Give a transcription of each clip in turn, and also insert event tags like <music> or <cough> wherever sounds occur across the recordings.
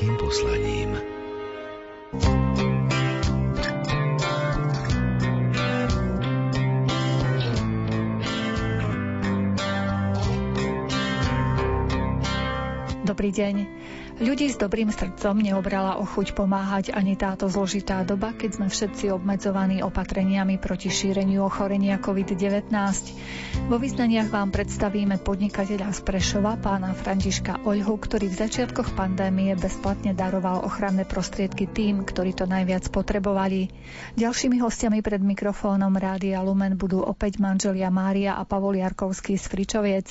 veľkým poslaním. Dobrý deň. Ľudí s dobrým srdcom neobrala ochuť pomáhať ani táto zložitá doba, keď sme všetci obmedzovaní opatreniami proti šíreniu ochorenia COVID-19. Vo vyznaniach vám predstavíme podnikateľa z Prešova, pána Františka Oľhu, ktorý v začiatkoch pandémie bezplatne daroval ochranné prostriedky tým, ktorí to najviac potrebovali. Ďalšími hostiami pred mikrofónom Rádia Lumen budú opäť manželia Mária a Pavol Jarkovský z Fričoviec.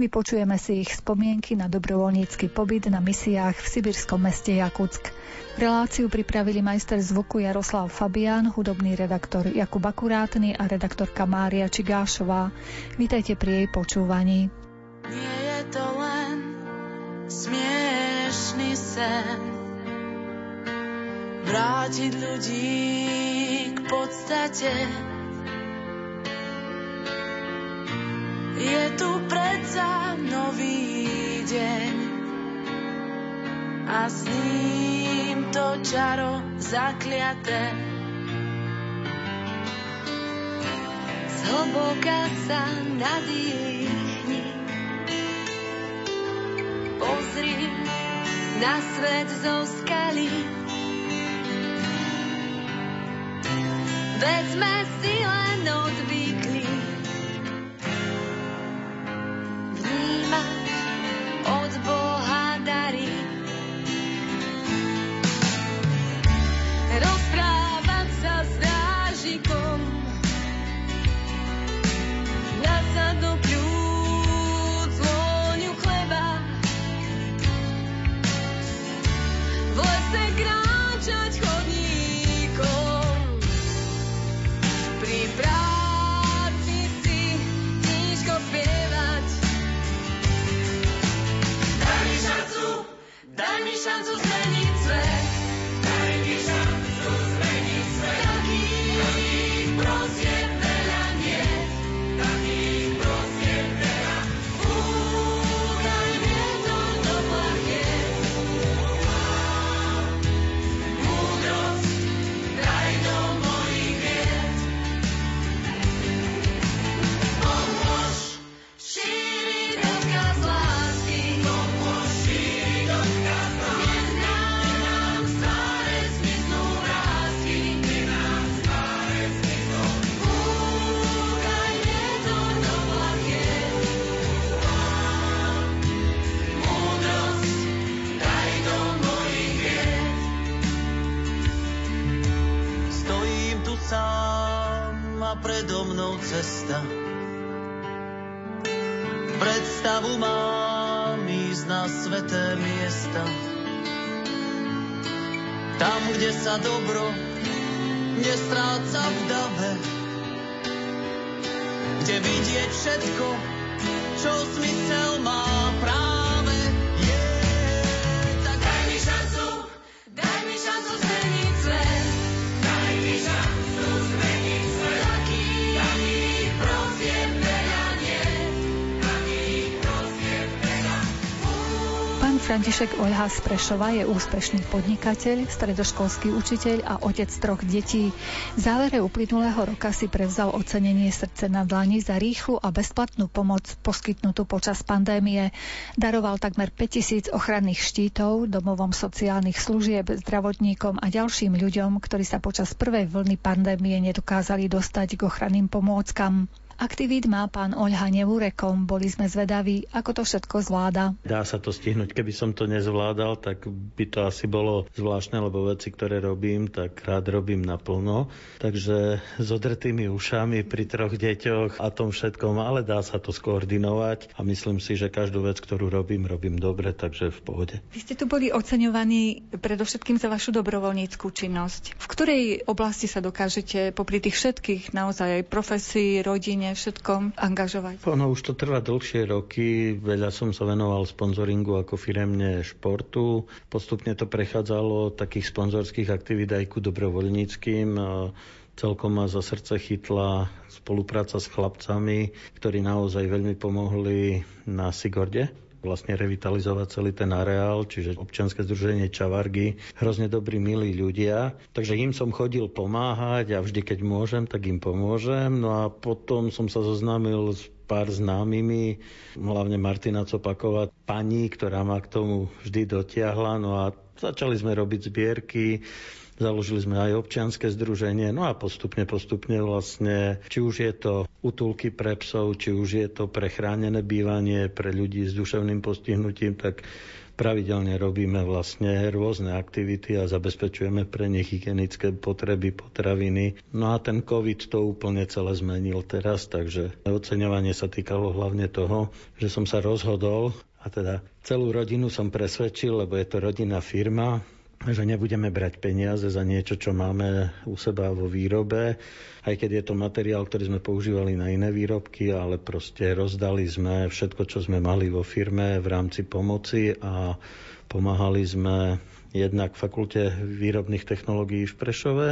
Vypočujeme si ich spomienky na dobrovoľnícky pobyt na misiách v sibirskom meste Jakutsk. Reláciu pripravili majster zvuku Jaroslav Fabián, hudobný redaktor Jakub Akurátny a redaktorka Mária Čigášová. Vítajte pri jej počúvaní. Nie je to len smiešný sen vrátiť ľudí k podstate. Je tu predsa nový deň a s ním to čaro zakliaté. Zhlboka sa nadýchni, pozri na svet zo skaly. Veď si len odvykli vnímať František Oľha z Prešova je úspešný podnikateľ, stredoškolský učiteľ a otec troch detí. V závere uplynulého roka si prevzal ocenenie srdce na dlani za rýchlu a bezplatnú pomoc poskytnutú počas pandémie. Daroval takmer 5000 ochranných štítov domovom sociálnych služieb, zdravotníkom a ďalším ľuďom, ktorí sa počas prvej vlny pandémie nedokázali dostať k ochranným pomôckam. Aktivít má pán Oľha Nevúrekom. Boli sme zvedaví, ako to všetko zvláda. Dá sa to stihnúť. Keby som to nezvládal, tak by to asi bolo zvláštne, lebo veci, ktoré robím, tak rád robím naplno. Takže s odretými ušami pri troch deťoch a tom všetkom, ale dá sa to skoordinovať a myslím si, že každú vec, ktorú robím, robím dobre, takže v pohode. Vy ste tu boli oceňovaní predovšetkým za vašu dobrovoľníckú činnosť. V ktorej oblasti sa dokážete popri tých všetkých naozaj aj profesii, rodine, všetkom angažovať? Ono už to trvá dlhšie roky, veľa som sa venoval sponzoringu ako firemne športu. Postupne to prechádzalo takých sponzorských aktivít aj ku dobrovoľníckým. Celkom ma za srdce chytla spolupráca s chlapcami, ktorí naozaj veľmi pomohli na Sigorde vlastne revitalizovať celý ten areál, čiže občianske združenie Čavargy, hrozne dobrí, milí ľudia. Takže im som chodil pomáhať a vždy, keď môžem, tak im pomôžem. No a potom som sa zoznámil s pár známymi, hlavne Martina Copaková, pani, ktorá ma k tomu vždy dotiahla. No a začali sme robiť zbierky, Založili sme aj občianske združenie, no a postupne, postupne vlastne, či už je to utulky pre psov, či už je to pre chránené bývanie pre ľudí s duševným postihnutím, tak pravidelne robíme vlastne rôzne aktivity a zabezpečujeme pre nich hygienické potreby, potraviny. No a ten COVID to úplne celé zmenil teraz, takže oceňovanie sa týkalo hlavne toho, že som sa rozhodol a teda celú rodinu som presvedčil, lebo je to rodinná firma, že nebudeme brať peniaze za niečo, čo máme u seba vo výrobe, aj keď je to materiál, ktorý sme používali na iné výrobky, ale proste rozdali sme všetko, čo sme mali vo firme v rámci pomoci a pomáhali sme jednak fakulte výrobných technológií v Prešove,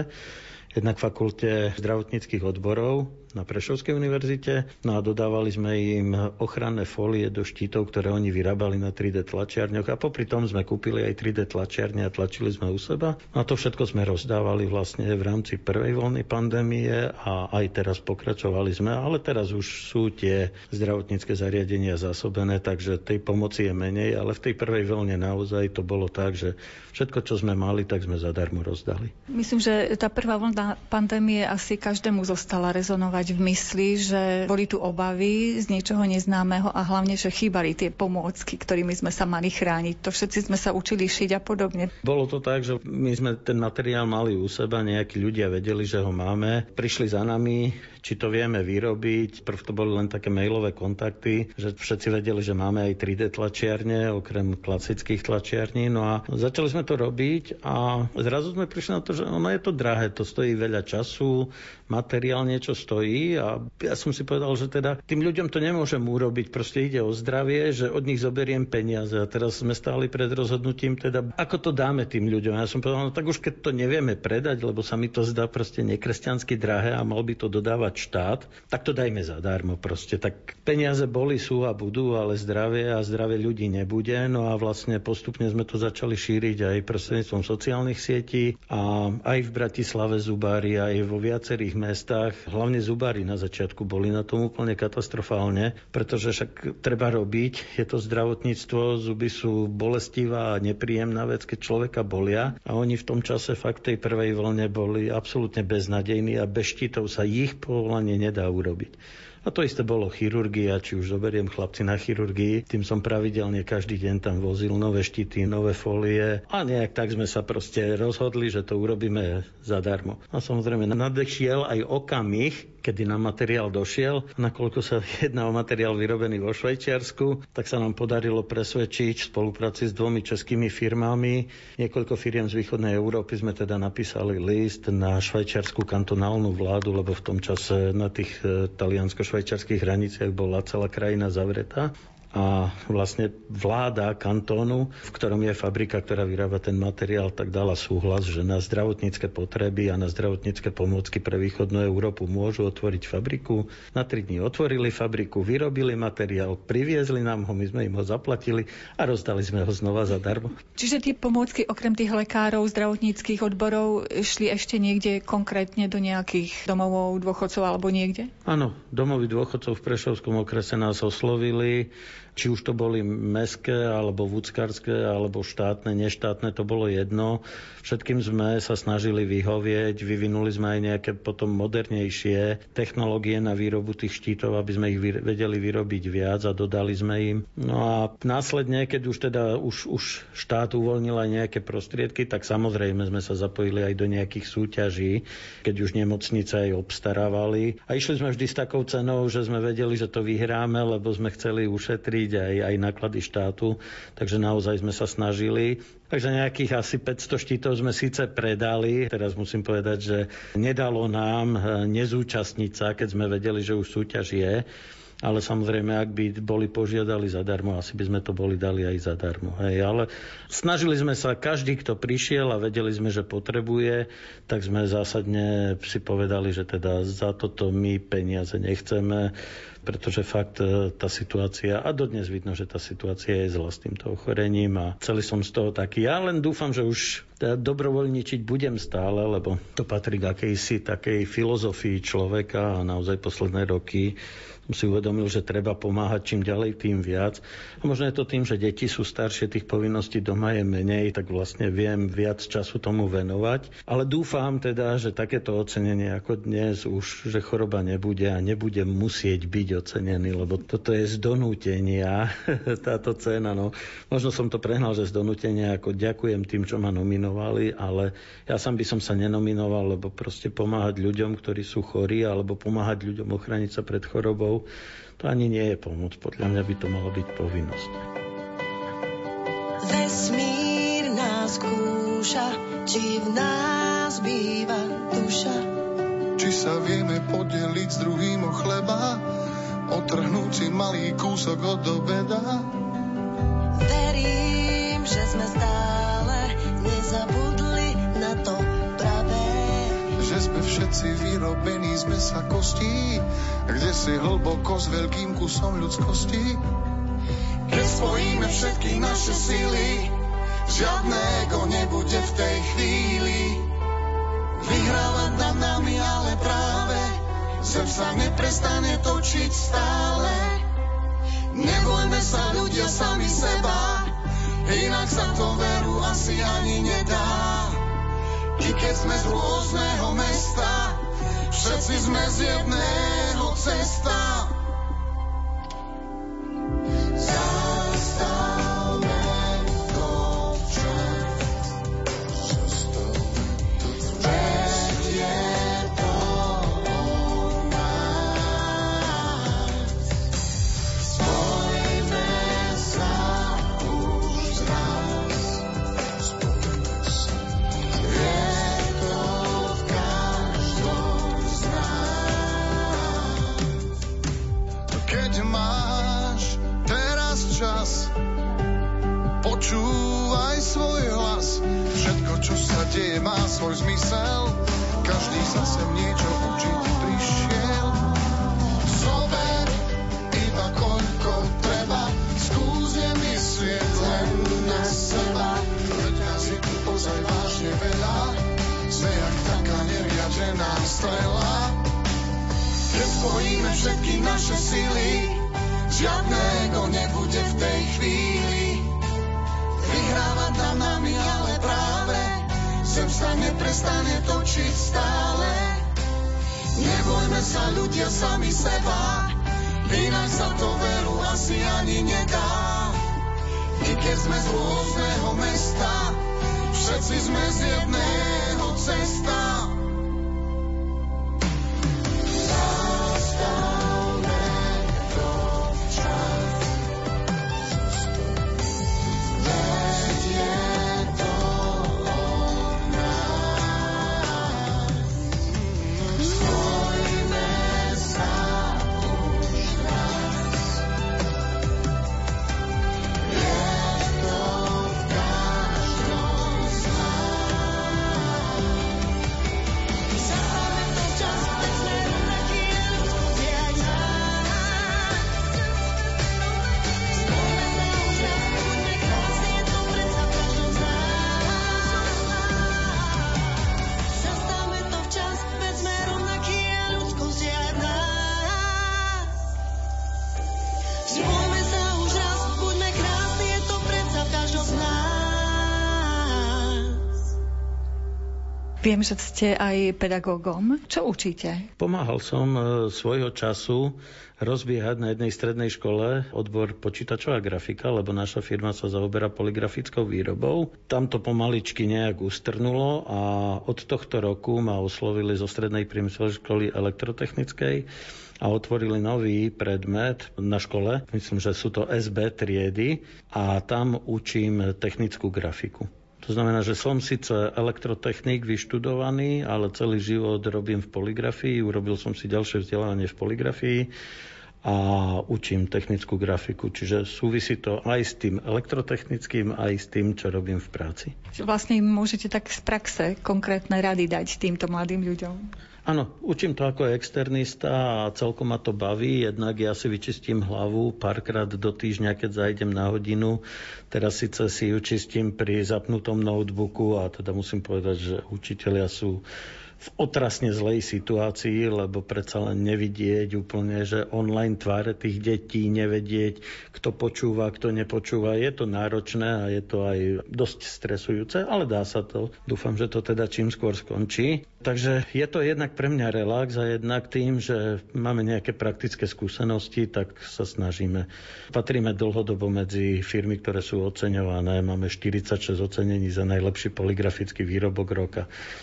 jednak fakulte zdravotníckých odborov na Prešovskej univerzite. No a dodávali sme im ochranné fólie do štítov, ktoré oni vyrábali na 3D tlačiarňoch a popri tom sme kúpili aj 3D tlačiarne a tlačili sme u seba. No a to všetko sme rozdávali vlastne v rámci prvej vlny pandémie a aj teraz pokračovali sme, ale teraz už sú tie zdravotnícke zariadenia zásobené, takže tej pomoci je menej, ale v tej prvej vlne naozaj to bolo tak, že všetko, čo sme mali, tak sme zadarmo rozdali. Myslím, že tá prvá vlna pandémie asi každému zostala rezonovať mať v mysli, že boli tu obavy z niečoho neznámeho a hlavne, že chýbali tie pomôcky, ktorými sme sa mali chrániť. To všetci sme sa učili šiť a podobne. Bolo to tak, že my sme ten materiál mali u seba, nejakí ľudia vedeli, že ho máme, prišli za nami, či to vieme vyrobiť. Prv to boli len také mailové kontakty, že všetci vedeli, že máme aj 3D tlačiarne, okrem klasických tlačiarní. No a začali sme to robiť a zrazu sme prišli na to, že ono je to drahé, to stojí veľa času, materiál niečo stojí a ja som si povedal, že teda tým ľuďom to nemôžem urobiť, proste ide o zdravie, že od nich zoberiem peniaze a teraz sme stáli pred rozhodnutím, teda ako to dáme tým ľuďom. Ja som povedal, no tak už keď to nevieme predať, lebo sa mi to zdá proste nekresťansky drahé a mal by to dodávať dávať štát, tak to dajme zadarmo proste. Tak peniaze boli, sú a budú, ale zdravie a zdravie ľudí nebude. No a vlastne postupne sme to začali šíriť aj prostredníctvom sociálnych sietí a aj v Bratislave zubári, aj vo viacerých mestách. Hlavne zubári na začiatku boli na tom úplne katastrofálne, pretože však treba robiť, je to zdravotníctvo, zuby sú bolestivá a nepríjemná vec, keď človeka bolia a oni v tom čase fakt tej prvej vlne boli absolútne beznadejní a bez štítov sa ich po povolanie nedá urobiť. A to isté bolo chirurgia, či už zoberiem chlapci na chirurgii, tým som pravidelne každý deň tam vozil nové štity, nové folie a nejak tak sme sa proste rozhodli, že to urobíme zadarmo. A samozrejme nadešiel aj okamih, kedy nám materiál došiel. Nakoľko sa <laughs> jedná o materiál vyrobený vo Švajčiarsku, tak sa nám podarilo presvedčiť v spolupráci s dvomi českými firmami. Niekoľko firiem z východnej Európy sme teda napísali list na švajčiarsku kantonálnu vládu, lebo v tom čase na tých eh, taliansko-švajčiarských hraniciach bola celá krajina zavretá a vlastne vláda kantónu, v ktorom je fabrika, ktorá vyrába ten materiál, tak dala súhlas, že na zdravotnícke potreby a na zdravotnícke pomôcky pre východnú Európu môžu otvoriť fabriku. Na tri dní otvorili fabriku, vyrobili materiál, priviezli nám ho, my sme im ho zaplatili a rozdali sme ho znova zadarmo. Čiže tie pomôcky okrem tých lekárov, zdravotníckých odborov šli ešte niekde konkrétne do nejakých domov dôchodcov alebo niekde? Áno, domovy dôchodcov v Prešovskom okrese nás oslovili či už to boli meské, alebo vúckarské, alebo štátne, neštátne, to bolo jedno. Všetkým sme sa snažili vyhovieť, vyvinuli sme aj nejaké potom modernejšie technológie na výrobu tých štítov, aby sme ich vedeli vyrobiť viac a dodali sme im. No a následne, keď už teda už, už štát uvoľnil aj nejaké prostriedky, tak samozrejme sme sa zapojili aj do nejakých súťaží, keď už nemocnice aj obstarávali. A išli sme vždy s takou cenou, že sme vedeli, že to vyhráme, lebo sme chceli ušetriť pokryť aj, aj náklady štátu, takže naozaj sme sa snažili. Takže nejakých asi 500 štítov sme síce predali. Teraz musím povedať, že nedalo nám eh, nezúčastniť sa, keď sme vedeli, že už súťaž je. Ale samozrejme, ak by boli požiadali zadarmo, asi by sme to boli dali aj zadarmo. Hej. Ale snažili sme sa, každý, kto prišiel a vedeli sme, že potrebuje, tak sme zásadne si povedali, že teda za toto my peniaze nechceme pretože fakt e, tá situácia, a dodnes vidno, že tá situácia je zlá s týmto ochorením a celý som z toho taký. Ja len dúfam, že už dobrovoľničiť budem stále, lebo to patrí k akejsi takej filozofii človeka a naozaj posledné roky si uvedomil, že treba pomáhať čím ďalej, tým viac. A možno je to tým, že deti sú staršie, tých povinností doma je menej, tak vlastne viem viac času tomu venovať. Ale dúfam teda, že takéto ocenenie ako dnes už, že choroba nebude a nebude musieť byť ocenený, lebo toto je z donútenia, <laughs> táto cena. No. Možno som to prehnal, že z donútenia, ako ďakujem tým, čo ma nominovali, ale ja sám by som sa nenominoval, lebo proste pomáhať ľuďom, ktorí sú chorí, alebo pomáhať ľuďom ochraniť sa pred chorobou, rodičov, to ani nie je pomoc. Podľa mňa by to malo byť povinnosť. Vesmír nás kúša, či v nás býva duša. Či sa vieme podeliť s druhým o chleba, otrhnúť si malý kúsok od obeda. Verím, že sme stále nezabudli všetci vyrobení z mesa kostí, kde si hlboko s veľkým kusom ľudskosti. Keď spojíme všetky naše síly, žiadne nebude v tej chvíli. Vyhrávať nad nami, ale práve zem sa neprestane točiť stále. Nebojme sa ľudia sami seba, inak sa to veru asi ani nedá. I keď sme z rôzneho mesta, všetci sme z jedného cesta. Čo sa deje, má svoj zmysel. Každý sa sem niečo učiť prišiel. Zober iba koľko treba, skús nemyslieť len na seba. Veď tu ozaj vážne veľa, sme jak taká neriadená strela. Keď spojíme všetky naše sily, žiadne ego nebude v tej chvíli. Vyhrávať nad nami, ale práve zem sa neprestane točiť stále. Nebojme sa ľudia sami seba, inak sa to veru asi ani nedá. I keď sme z rôzneho mesta, všetci sme z jedného cesta. Že ste aj pedagógom. Čo učíte? Pomáhal som e, svojho času rozbiehať na jednej strednej škole odbor počítačová grafika, lebo naša firma sa zaoberá poligrafickou výrobou. Tam to pomaličky nejak ustrnulo a od tohto roku ma oslovili zo strednej priemyselnej školy elektrotechnickej a otvorili nový predmet na škole. Myslím, že sú to SB triedy a tam učím technickú grafiku. To znamená, že som síce elektrotechnik vyštudovaný, ale celý život robím v poligrafii. Urobil som si ďalšie vzdelávanie v poligrafii a učím technickú grafiku, čiže súvisí to aj s tým elektrotechnickým, aj s tým, čo robím v práci. Vlastne môžete tak z praxe konkrétne rady dať týmto mladým ľuďom. Áno, učím to ako externista a celkom ma to baví. Jednak ja si vyčistím hlavu párkrát do týždňa, keď zajdem na hodinu. Teraz síce si ju čistím pri zapnutom notebooku a teda musím povedať, že učitelia sú v otrasne zlej situácii, lebo predsa len nevidieť úplne, že online tváre tých detí, nevedieť, kto počúva, kto nepočúva. Je to náročné a je to aj dosť stresujúce, ale dá sa to. Dúfam, že to teda čím skôr skončí. Takže je to jednak pre mňa relax a jednak tým, že máme nejaké praktické skúsenosti, tak sa snažíme. Patríme dlhodobo medzi firmy, ktoré sú oceňované. Máme 46 ocenení za najlepší poligrafický výrobok roka.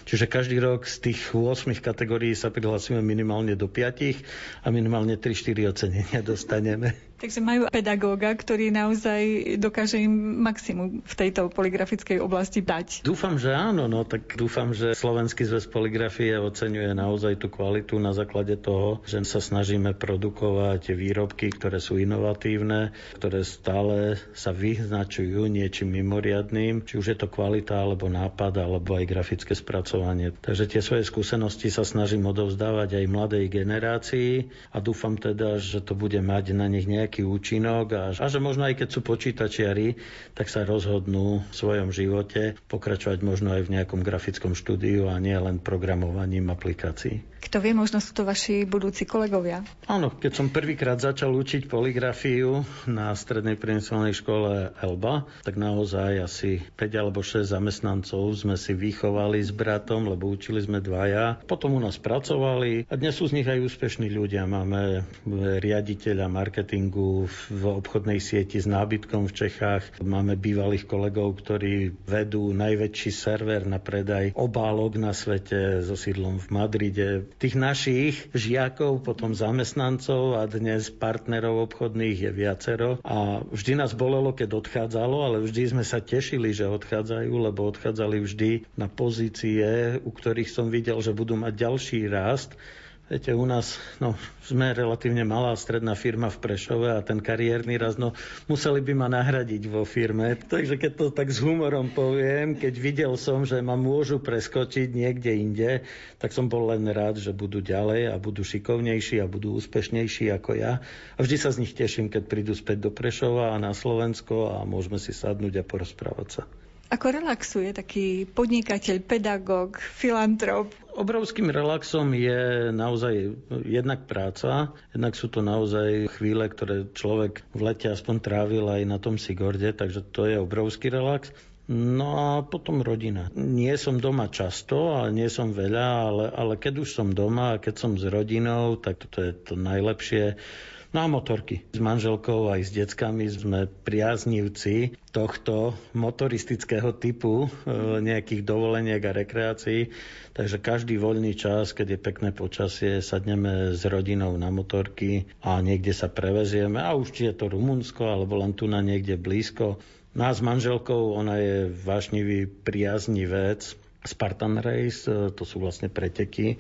Čiže každý rok z tých 8 kategórií sa prihlasíme minimálne do 5 a minimálne 3-4 ocenenia dostaneme. Takže majú pedagóga, ktorý naozaj dokáže im maximum v tejto poligrafickej oblasti dať. Dúfam, že áno, no tak dúfam, že Slovenský zväz poligrafie oceňuje naozaj tú kvalitu na základe toho, že sa snažíme produkovať výrobky, ktoré sú inovatívne, ktoré stále sa vyznačujú niečím mimoriadným, či už je to kvalita, alebo nápad, alebo aj grafické spracovanie. Takže tie svoje skúsenosti sa snažím odovzdávať aj mladej generácii a dúfam teda, že to bude mať na nich nejak nejaký účinok a, a že možno aj keď sú počítačiari, tak sa rozhodnú v svojom živote pokračovať možno aj v nejakom grafickom štúdiu a nie len programovaním aplikácií. Kto vie, možno sú to vaši budúci kolegovia. Áno, keď som prvýkrát začal učiť poligrafiu na strednej priemyselnej škole Elba, tak naozaj asi 5 alebo 6 zamestnancov sme si vychovali s bratom, lebo učili sme dvaja. Potom u nás pracovali a dnes sú z nich aj úspešní ľudia. Máme riaditeľa marketingu v obchodnej sieti s nábytkom v Čechách. Máme bývalých kolegov, ktorí vedú najväčší server na predaj obálok na svete so sídlom v Madride tých našich žiakov, potom zamestnancov a dnes partnerov obchodných je viacero. A vždy nás bolelo, keď odchádzalo, ale vždy sme sa tešili, že odchádzajú, lebo odchádzali vždy na pozície, u ktorých som videl, že budú mať ďalší rast Viete, u nás no, sme relatívne malá stredná firma v Prešove a ten kariérny raz, no, museli by ma nahradiť vo firme. Takže keď to tak s humorom poviem, keď videl som, že ma môžu preskočiť niekde inde, tak som bol len rád, že budú ďalej a budú šikovnejší a budú úspešnejší ako ja. A vždy sa z nich teším, keď prídu späť do Prešova a na Slovensko a môžeme si sadnúť a porozprávať sa. Ako relaxuje taký podnikateľ, pedagóg, filantrop? Obrovským relaxom je naozaj jednak práca, jednak sú to naozaj chvíle, ktoré človek v lete aspoň trávil aj na tom Sigorde, takže to je obrovský relax. No a potom rodina. Nie som doma často, ale nie som veľa, ale, ale keď už som doma a keď som s rodinou, tak toto je to najlepšie No a motorky. S manželkou aj s deckami sme priaznivci tohto motoristického typu e, nejakých dovoleniek a rekreácií. Takže každý voľný čas, keď je pekné počasie, sadneme s rodinou na motorky a niekde sa prevezieme. A už či je to Rumunsko, alebo len tu na niekde blízko. No manželkou, ona je vášnivý priaznivec Spartan Race, e, to sú vlastne preteky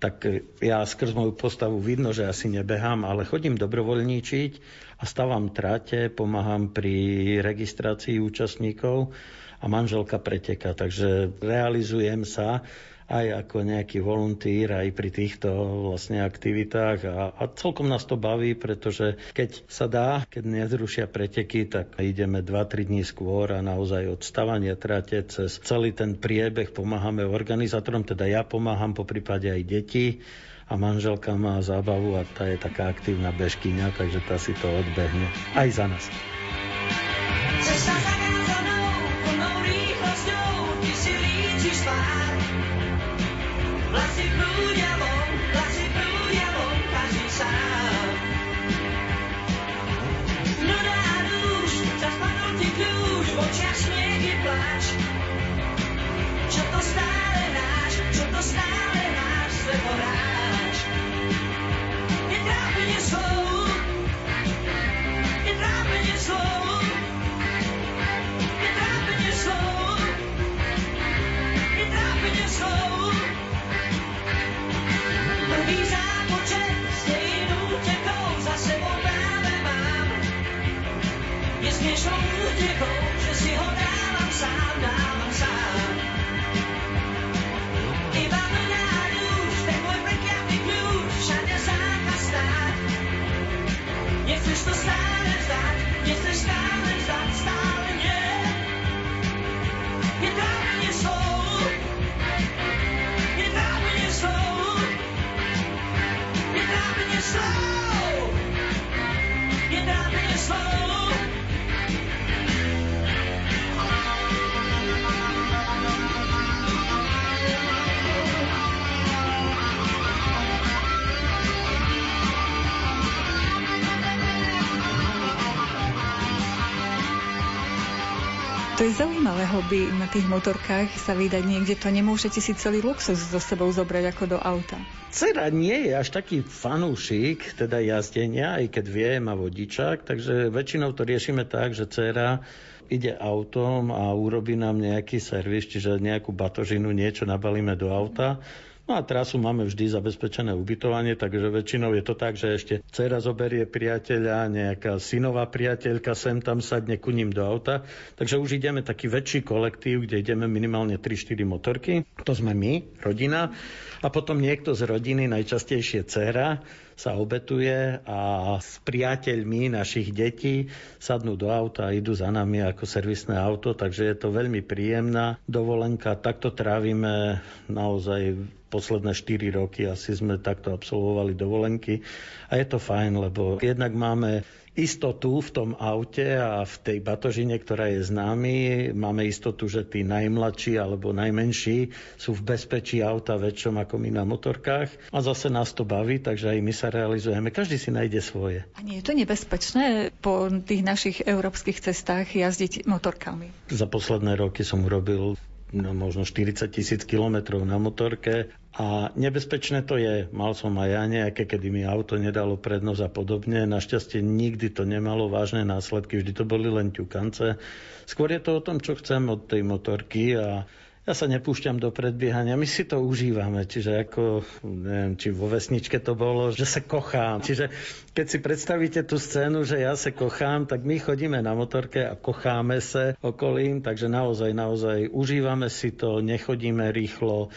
tak ja skrz moju postavu vidno, že asi nebehám, ale chodím dobrovoľníčiť a stávam trate, pomáham pri registrácii účastníkov a manželka preteka, takže realizujem sa aj ako nejaký volontýr aj pri týchto vlastne aktivitách a, a celkom nás to baví, pretože keď sa dá, keď nezrušia preteky, tak ideme 2-3 dní skôr a naozaj od stavania trate cez celý ten priebeh pomáhame organizátorom, teda ja pomáham po prípade aj deti a manželka má zábavu a tá je taká aktívna bežkyňa, takže tá si to odbehne aj za nás. To je zaujímavé hobby na tých motorkách sa vydať niekde. To nemôžete si celý luxus so sebou zobrať ako do auta. Cera nie je až taký fanúšik, teda jazdenia, aj keď vie, má vodičák, takže väčšinou to riešime tak, že dcera ide autom a urobí nám nejaký servis, čiže nejakú batožinu, niečo nabalíme do auta No a trasu máme vždy zabezpečené ubytovanie, takže väčšinou je to tak, že ešte dcera zoberie priateľa, nejaká synová priateľka sem tam sadne ku ním do auta. Takže už ideme taký väčší kolektív, kde ideme minimálne 3-4 motorky. To sme my, rodina. A potom niekto z rodiny, najčastejšie dcera, sa obetuje a s priateľmi našich detí sadnú do auta a idú za nami ako servisné auto, takže je to veľmi príjemná dovolenka. Takto trávime naozaj posledné 4 roky asi sme takto absolvovali dovolenky a je to fajn, lebo jednak máme istotu v tom aute a v tej batožine, ktorá je známy. Máme istotu, že tí najmladší alebo najmenší sú v bezpečí auta väčšom ako my na motorkách. A zase nás to baví, takže aj my sa realizujeme. Každý si nájde svoje. A nie je to nebezpečné po tých našich európskych cestách jazdiť motorkami? Za posledné roky som urobil no, možno 40 tisíc kilometrov na motorke a nebezpečné to je. Mal som aj ja nejaké, kedy mi auto nedalo prednosť a podobne. Našťastie nikdy to nemalo vážne následky, vždy to boli len ťukance. Skôr je to o tom, čo chcem od tej motorky a ja sa nepúšťam do predbiehania, my si to užívame, čiže ako, neviem, či vo vesničke to bolo, že sa kochám. Čiže keď si predstavíte tú scénu, že ja sa kochám, tak my chodíme na motorke a kocháme sa okolím, takže naozaj, naozaj užívame si to, nechodíme rýchlo,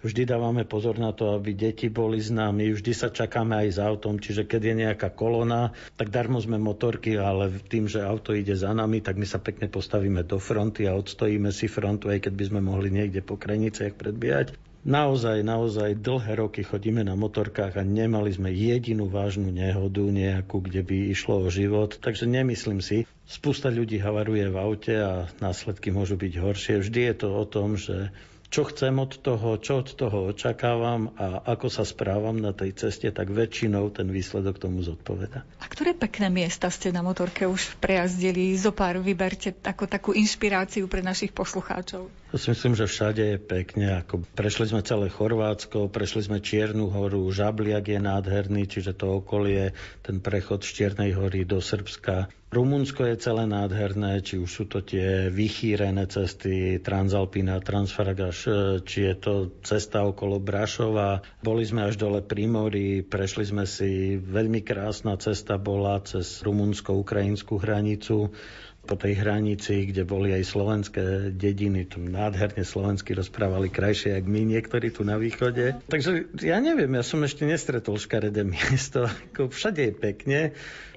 Vždy dávame pozor na to, aby deti boli s nami, vždy sa čakáme aj s autom, čiže keď je nejaká kolona, tak darmo sme motorky, ale tým, že auto ide za nami, tak my sa pekne postavíme do fronty a odstojíme si frontu, aj keď by sme mohli niekde po kreniciach predbiehať. Naozaj, naozaj dlhé roky chodíme na motorkách a nemali sme jedinú vážnu nehodu nejakú, kde by išlo o život. Takže nemyslím si, spústa ľudí havaruje v aute a následky môžu byť horšie. Vždy je to o tom, že čo chcem od toho, čo od toho očakávam a ako sa správam na tej ceste, tak väčšinou ten výsledok tomu zodpoveda. A ktoré pekné miesta ste na motorke už prejazdili? Zopár vyberte ako takú inšpiráciu pre našich poslucháčov. Ja si myslím, že všade je pekne. Ako prešli sme celé Chorvátsko, prešli sme Čiernu horu, Žabliak je nádherný, čiže to okolie, ten prechod z Čiernej hory do Srbska Rumunsko je celé nádherné, či už sú to tie vychýrené cesty Transalpina, Transfaragaš, e, či je to cesta okolo Brašova. Boli sme až dole pri mori, prešli sme si, veľmi krásna cesta bola cez rumunsko-ukrajinskú hranicu po tej hranici, kde boli aj slovenské dediny, tu nádherne slovensky rozprávali krajšie, jak my niektorí tu na východe. Takže ja neviem, ja som ešte nestretol škaredé <laughs> miesto, ako všade je pekne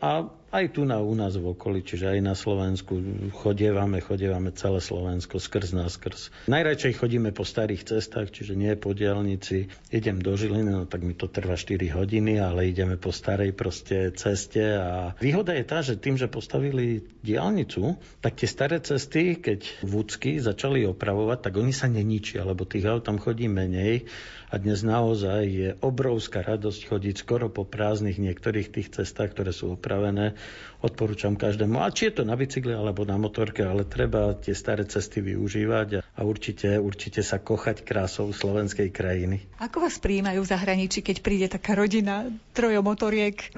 a aj tu na u nás v okolí, čiže aj na Slovensku chodievame, chodievame celé Slovensko skrz nás skrz. Najradšej chodíme po starých cestách, čiže nie po diálnici. Idem do Žiliny, no tak mi to trvá 4 hodiny, ale ideme po starej proste ceste a výhoda je tá, že tým, že postavili diálnicu, tak tie staré cesty, keď vúcky začali opravovať, tak oni sa neničia, lebo tých aut tam chodí menej a dnes naozaj je obrovská radosť chodiť skoro po prázdnych niektorých tých cestách, ktoré sú opravené. Odporúčam každému, a či je to na bicykli alebo na motorke, ale treba tie staré cesty využívať a určite, určite sa kochať krásou slovenskej krajiny. Ako vás prijímajú v zahraničí, keď príde taká rodina trojo motoriek?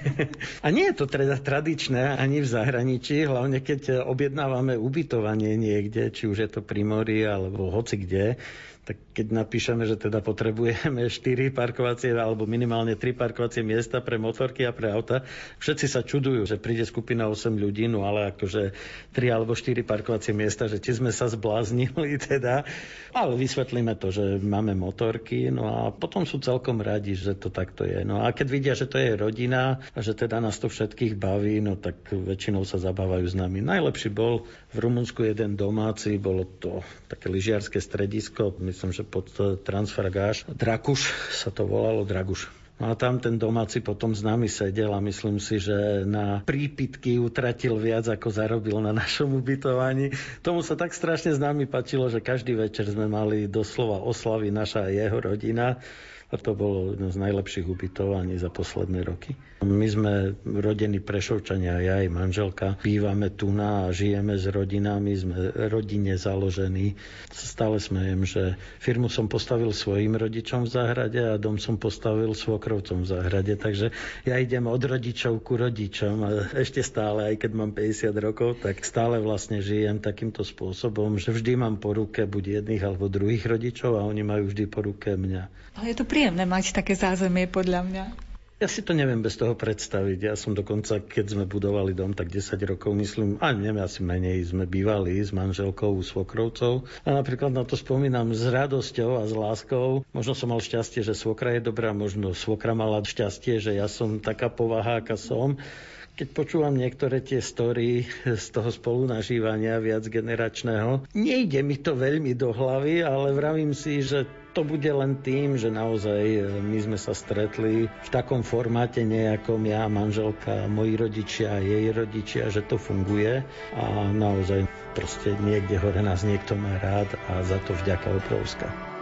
<laughs> a nie je to teda tradičné ani v zahraničí, hlavne keď objednávame ubytovanie niekde, či už je to pri mori alebo hoci kde, tak keď napíšeme, že teda potrebujeme <laughs> 4 parkovacie alebo minimálne 3 parkovacie miesta pre motorky a pre auta, všetci sa čudujú, že príde skupina 8 ľudí, no ale akože 3 alebo 4 parkovacie miesta, že či sme sa zbláznili <laughs> teda. Ale vysvetlíme to, že máme motorky, no a potom sú celkom radi, že to takto je. No a keď vidia, že to je rodina a že teda nás to všetkých baví, no tak väčšinou sa zabávajú s nami. Najlepší bol v Rumunsku jeden domáci, bolo to také lyžiarske stredisko, myslím, že pod Transfergáš. Drakuš sa to volalo, Draguš. No a tam ten domáci potom s nami sedel a myslím si, že na prípitky utratil viac, ako zarobil na našom ubytovaní. Tomu sa tak strašne s nami páčilo, že každý večer sme mali doslova oslavy naša a jeho rodina To bolo jedno z najlepších ubytovaní za posledné roky. My sme rodení Prešovčania, ja aj manželka. Bývame tu na a žijeme s rodinami, sme rodine založení. Stále smejem, že firmu som postavil svojim rodičom v záhrade a dom som postavil svokrovcom v záhrade. Takže ja idem od rodičov ku rodičom a ešte stále, aj keď mám 50 rokov, tak stále vlastne žijem takýmto spôsobom, že vždy mám po ruke buď jedných alebo druhých rodičov a oni majú vždy po ruke mňa. Ale je to príjemné mať také zázemie podľa mňa. Ja si to neviem bez toho predstaviť. Ja som dokonca, keď sme budovali dom, tak 10 rokov, myslím, a neviem, asi menej, sme bývali s manželkou u svokrovcov. A napríklad na to spomínam s radosťou a s láskou. Možno som mal šťastie, že svokra je dobrá, možno svokra mala šťastie, že ja som taká povaha, aká som. Keď počúvam niektoré tie story z toho spolunažívania viac generačného, nejde mi to veľmi do hlavy, ale vravím si, že to bude len tým, že naozaj e, my sme sa stretli v takom formáte nejakom ja, manželka, moji rodičia, jej rodičia, že to funguje a naozaj proste niekde hore nás niekto má rád a za to vďaka obrovská.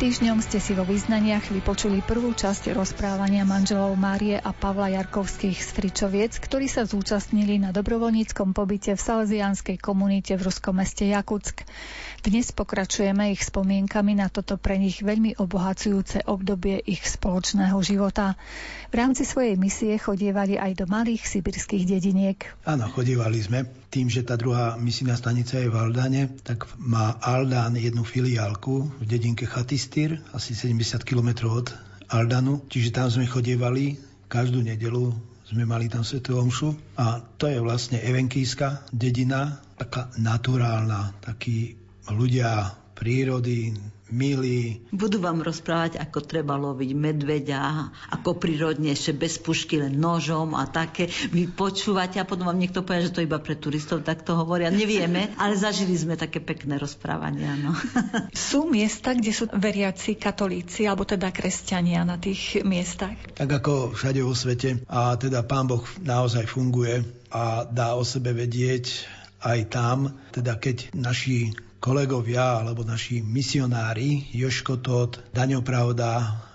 Týždňom ste si vo význaniach vypočuli prvú časť rozprávania manželov Márie a Pavla Jarkovských z Fričoviec, ktorí sa zúčastnili na dobrovoľníckom pobyte v salesianskej komunite v ruskom meste Jakutsk. Dnes pokračujeme ich spomienkami na toto pre nich veľmi obohacujúce obdobie ich spoločného života. V rámci svojej misie chodievali aj do malých sibirských dediniek. Áno, chodívali sme. Tým, že tá druhá misijná stanica je v Aldane, tak má Aldan jednu filiálku v dedinke Chatistír, asi 70 km od Aldanu. Čiže tam sme chodievali každú nedelu sme mali tam svetú omšu a to je vlastne evenkijská dedina, taká naturálna, takí ľudia prírody, milí. Budú vám rozprávať, ako treba loviť medveďa, ako prírodne, ešte bez pušky, len nožom a také. Vy počúvate a potom vám niekto povie, že to iba pre turistov takto hovoria. Nevieme, <laughs> ale zažili sme také pekné rozprávania. No. <laughs> Sú miesta, kde sú veriaci katolíci, alebo teda kresťania na tých miestach? Tak ako všade vo svete. A teda Pán Boh naozaj funguje a dá o sebe vedieť aj tam, teda keď naši kolegovia alebo naši misionári Joško Todt, Daňo Pravda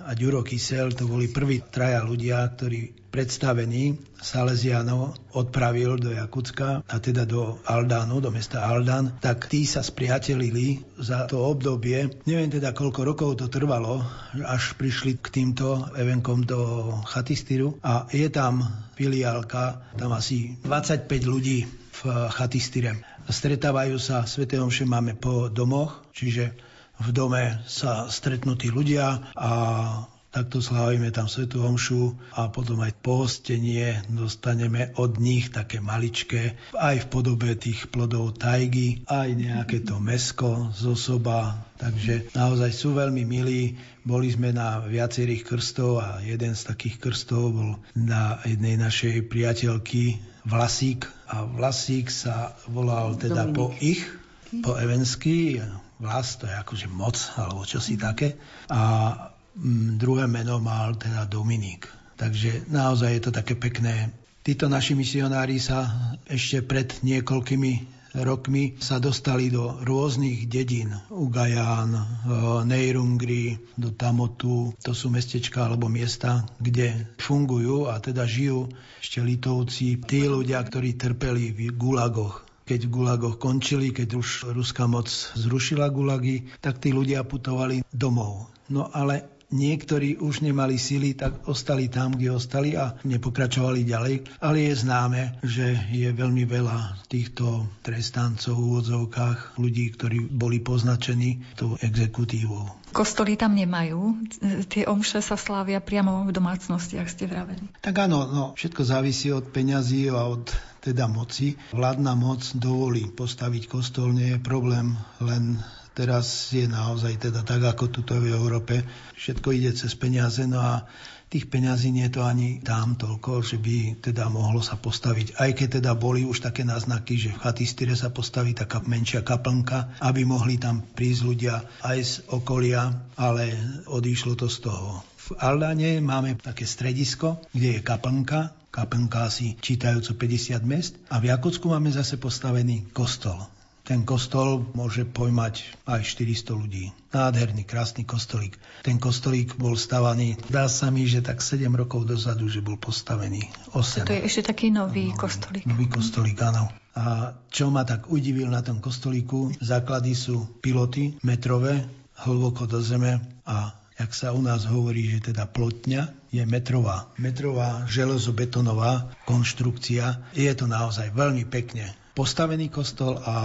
a Ďuro Kysel, to boli prví traja ľudia, ktorí predstavení Salesianov odpravil do Jakucka a teda do Aldánu, do mesta Aldan, tak tí sa spriatelili za to obdobie. Neviem teda, koľko rokov to trvalo, až prišli k týmto evenkom do Chatistyru a je tam filiálka, tam asi 25 ľudí v Chatistire stretávajú sa, Svete Omše máme po domoch, čiže v dome sa stretnú tí ľudia a takto slávime tam Svetu Omšu a potom aj pohostenie dostaneme od nich také maličké, aj v podobe tých plodov tajgy, aj nejaké to mesko z osoba, takže naozaj sú veľmi milí. Boli sme na viacerých krstov a jeden z takých krstov bol na jednej našej priateľky Vlasík a Vlasík sa volal teda Dominik. po ich, po evensky, Vlas to je akože moc alebo čosi také a mm, druhé meno mal teda Dominik. Takže naozaj je to také pekné. Títo naši misionári sa ešte pred niekoľkými rokmi sa dostali do rôznych dedín. Ugaján, e, Neirungri, do Tamotu. To sú mestečka alebo miesta, kde fungujú a teda žijú ešte Litovci. Tí ľudia, ktorí trpeli v gulagoch keď v gulagoch končili, keď už ruská moc zrušila gulagy, tak tí ľudia putovali domov. No ale Niektorí už nemali sily, tak ostali tam, kde ostali a nepokračovali ďalej. Ale je známe, že je veľmi veľa týchto trestancov v úvodzovkách, ľudí, ktorí boli poznačení tou exekutívou. Kostoly tam nemajú, tie omše sa slávia priamo v domácnostiach, ste vraveli. Tak áno, no, všetko závisí od peňazí a od teda moci. Vládna moc dovolí postaviť kostol, nie je problém len Teraz je naozaj teda tak, ako tuto v Európe. Všetko ide cez peniaze, no a tých peňazí nie je to ani tam toľko, že by teda mohlo sa postaviť. Aj keď teda boli už také náznaky, že v Chatistire sa postaví taká menšia kaplnka, aby mohli tam prísť ľudia aj z okolia, ale odišlo to z toho. V Aldane máme také stredisko, kde je kaplnka, kaplnka asi čítajúco 50 mest a v Jakutsku máme zase postavený kostol. Ten kostol môže pojmať aj 400 ľudí. Nádherný, krásny kostolík. Ten kostolík bol stavaný, dá sa mi, že tak 7 rokov dozadu, že bol postavený. 8. To je ešte taký nový no, kostolík. Nový kostolík, áno. A čo ma tak udivil na tom kostolíku, základy sú piloty metrové, hlboko do zeme a jak sa u nás hovorí, že teda plotňa je metrová. Metrová železobetonová konštrukcia. Je to naozaj veľmi pekne postavený kostol a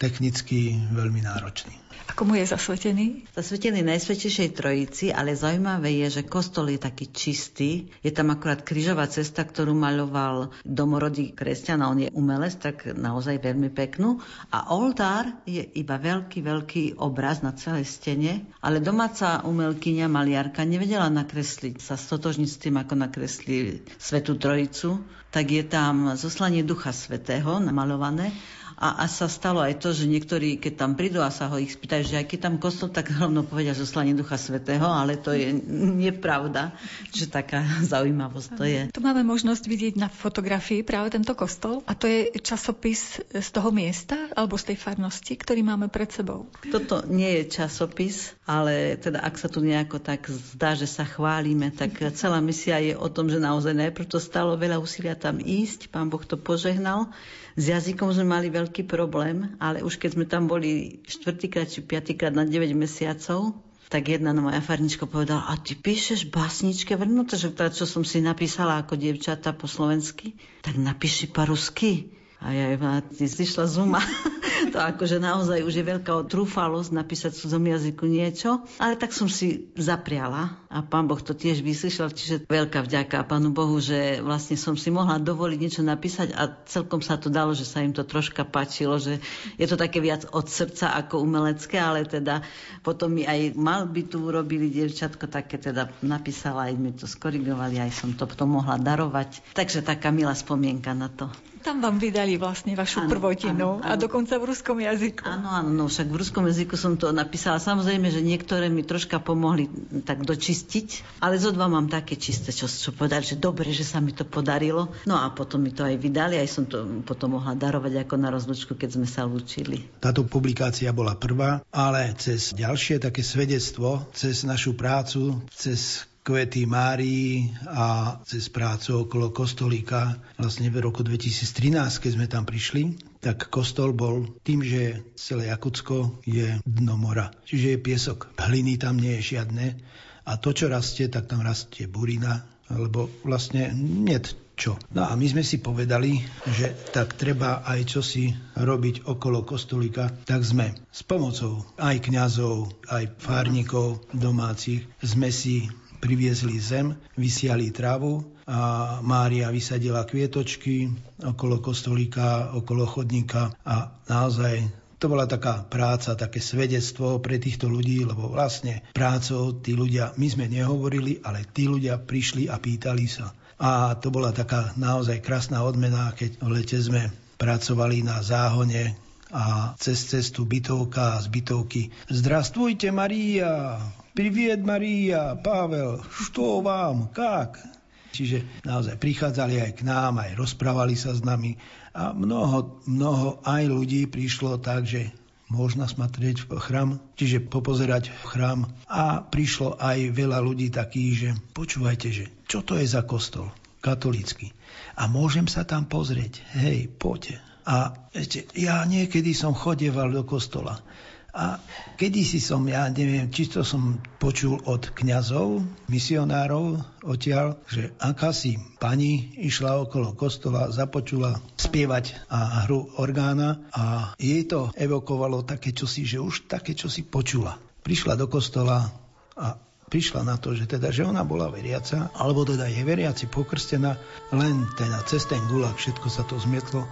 technicky veľmi náročný. Komu je zasvetený? Zasvetený Najsvetejšej Trojici, ale zaujímavé je, že kostol je taký čistý. Je tam akurát krížová cesta, ktorú maľoval domorodý kresťan, a on je umelec, tak naozaj veľmi peknú. A oltár je iba veľký, veľký obraz na celej stene, ale domáca umelkyňa, maliarka nevedela nakresliť, sa stotožniť s tým, ako nakreslí Svetú Trojicu tak je tam zoslanie Ducha Svetého namalované a, a sa stalo aj to, že niektorí, keď tam prídu a sa ho ich spýtajú, že aj keď tam kostol, tak rovno povedia, že slanie Ducha Svetého, ale to je <laughs> nepravda, že taká <laughs> zaujímavosť to je. Tu máme možnosť vidieť na fotografii práve tento kostol a to je časopis z toho miesta alebo z tej farnosti, ktorý máme pred sebou. Toto nie je časopis, ale teda ak sa tu nejako tak zdá, že sa chválime, tak <laughs> celá misia je o tom, že naozaj najprv to stalo veľa úsilia tam ísť, pán Boh to požehnal, s jazykom sme mali veľký problém, ale už keď sme tam boli štvrtýkrát či piatýkrát na 9 mesiacov, tak jedna no moja farnička povedala, a ty píšeš básničky? A no to, že to, čo som si napísala ako dievčata po slovensky, tak napíši po rusky. A ja iba, ty si šla z uma. <laughs> to akože naozaj už je veľká trúfalosť napísať v cudzom jazyku niečo, ale tak som si zapriala a pán Boh to tiež vyslyšal, čiže veľká vďaka pánu Bohu, že vlastne som si mohla dovoliť niečo napísať a celkom sa to dalo, že sa im to troška páčilo, že je to také viac od srdca ako umelecké, ale teda potom mi aj malby tu urobili dievčatko, také teda napísala, aj mi to skorigovali, aj som to potom mohla darovať. Takže taká milá spomienka na to. Tam vám vydali vlastne vašu Áno, prvotinu áno, a áno. dokonca v ruskom jazyku. Áno, áno, no však v ruskom jazyku som to napísala. Samozrejme, že niektoré mi troška pomohli tak dočistiť, ale zo dva mám také čisté, čo, čo povedať, že dobre, že sa mi to podarilo. No a potom mi to aj vydali, aj som to potom mohla darovať ako na rozlučku, keď sme sa lúčili. Táto publikácia bola prvá, ale cez ďalšie také svedectvo, cez našu prácu, cez Kvety Márii a cez prácu okolo kostolíka vlastne v roku 2013, keď sme tam prišli, tak kostol bol tým, že celé Jakutsko je dno mora. Čiže je piesok. Hliny tam nie je žiadne. A to, čo rastie, tak tam rastie burina, lebo vlastne nie čo. No a my sme si povedali, že tak treba aj čosi robiť okolo kostolíka, tak sme s pomocou aj kňazov, aj fárnikov domácich sme si priviezli zem, vysiali trávu a Mária vysadila kvietočky okolo kostolíka, okolo chodníka a naozaj to bola taká práca, také svedectvo pre týchto ľudí, lebo vlastne prácou tí ľudia, my sme nehovorili, ale tí ľudia prišli a pýtali sa. A to bola taká naozaj krásna odmena, keď v lete sme pracovali na záhone a cez cestu bytovka a z bytovky. Zdrastujte Maria, Privied Maria, Pavel, što vám, kak? Čiže naozaj prichádzali aj k nám, aj rozprávali sa s nami a mnoho, mnoho aj ľudí prišlo tak, že možno smatrieť v chrám, čiže popozerať v chrám. A prišlo aj veľa ľudí takých, že počúvajte, že čo to je za kostol katolícky. A môžem sa tam pozrieť. Hej, poďte. A viete, ja niekedy som chodeval do kostola a kedysi som, ja neviem, či to som počul od kňazov, misionárov odtiaľ, že akási pani išla okolo kostola, započula spievať a hru orgána a jej to evokovalo také čosi, že už také čosi počula. Prišla do kostola a prišla na to, že teda, že ona bola veriaca, alebo teda je veriaci pokrstená, len teda cez ten gulag všetko sa to zmietlo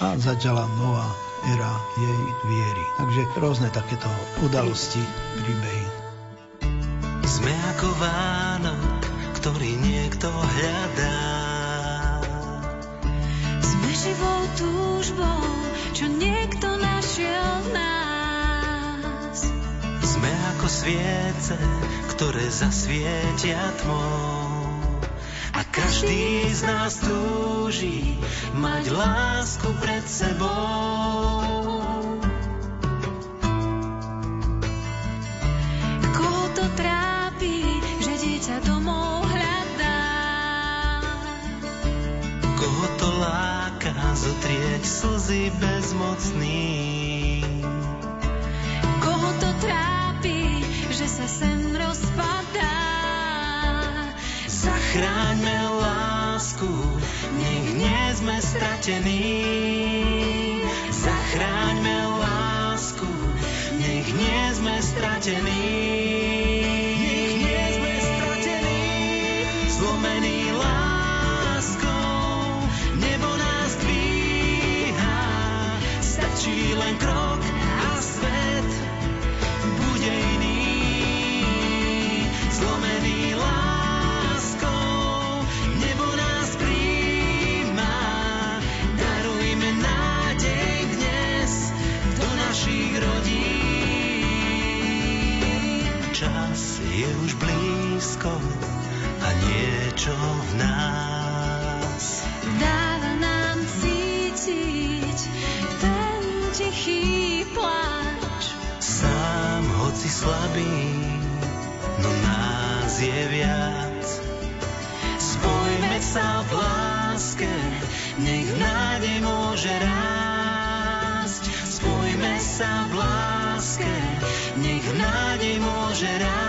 a začala nová era jej viery. Takže rôzne takéto udalosti, príbehy. Sme ako Vánok, ktorý niekto hľadá. Sme živou túžbou, čo niekto našiel v nás. Sme ako sviece, ktoré zasvietia tmou. A každý z nás túži mať lásku pred sebou. Koho to trápi, že dieťa domov hľadá? Koho to láka zotrieť slzy bezmocný? Koho to trápi, sa sen rozpadá? Zachráňme lásku, nech nie sme stratení. Zachráňme lásku, nech nie sme stratení. Blízko a niečo v nás. Dáva nám cítiť ten tichý pláč. Sám hoci slabý, no nás je viac. Spojme sa v láske, nech nádej môže rásť. Spojme sa v láske, nech nádej môže rásť.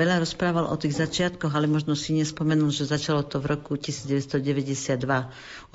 Veľa rozprával o tých začiatkoch, ale možno si nespomenul, že začalo to v roku 1992